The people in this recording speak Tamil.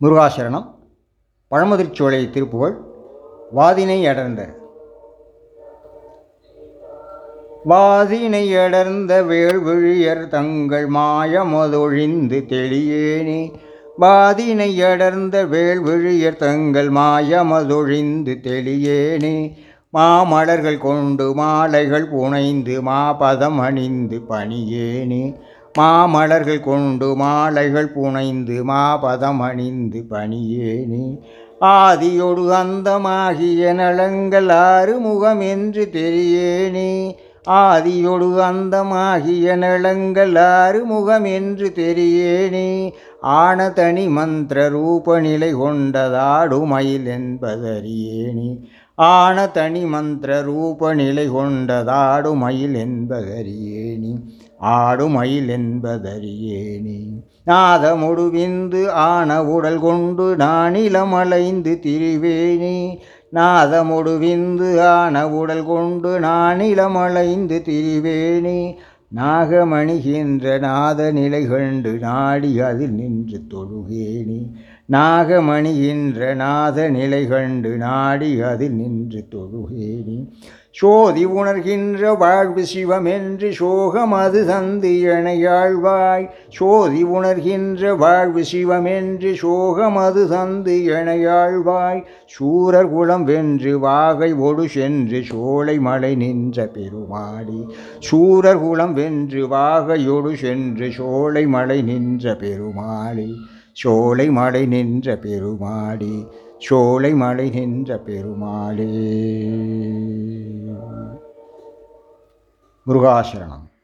முருகாசரணம் பழமுதிர்ச்சோலை திருப்புகழ் வாதினை அடர்ந்த. வாதினை அடர்ந்த வேள்விழியர் தங்கள் மாயமதொழிந்து தெளியேனே. வாதினை அடர்ந்த வேள்விழியர் தங்கள் மாயமதொழிந்து தெளியேனே. மாமலர்கள் கொண்டு மாலைகள் புனைந்து மாபதம் அணிந்து பணியேனே. மாமலர்கள் கொண்டு மாலைகள் புனைந்து மாபதம் அணிந்து பணியேனே. ஆதியொடு அந்தமாகிய நலங்கள் ஆறுமுகம் என்று தெரியேனே. ஆதியொடு அந்தமாகிய நலங்கள் ஆறுமுகம் என்று தெரியேனே. ஆனதனி மந்திர ரூப நிலை கொண்டதாடுமயில் என்பதறியேனே ஆன தனி மந்திர ரூப நிலை கொண்டதாடுமயில் என்பதறியேனி. ஆடுமயில் என்பதறியேனி. நாதமுடுவிந்து ஆன உடல் கொண்டு நானிலமலைந்து திரிவேனி. நாதமுடுவிந்து ஆன உடல் கொண்டு நானிலமலைந்து திரிவேணி நாகமணிகின்ற நாத நிலை கண்டு நாடி அதில் நின்று தொழுகேணி நாகமணி என்ற நாத நிலை கண்டு நாடி அதில் நின்று தொழுகேனி. சோதி உணர்கின்ற வாழ்வு சிவம் என்று சோகம் அது தந்து எனையாழ்வாய் சோதி உணர்கின்ற வாழ்வு சிவம் என்று சோகம் அது தந்து இணையாழ்வாய் சூரர் குலம் வென்று வாகை ஒடு சென்று சோலை மலை நின்ற பெருமாடி. சூரர் குலம் வென்று வாகையொடு சென்று சோலை மலை நின்ற பெருமாளி. சோலை மலை நின்ற பெருமாடி சோலை மலை நின்ற பெருமாளே. முருகாசரணம்.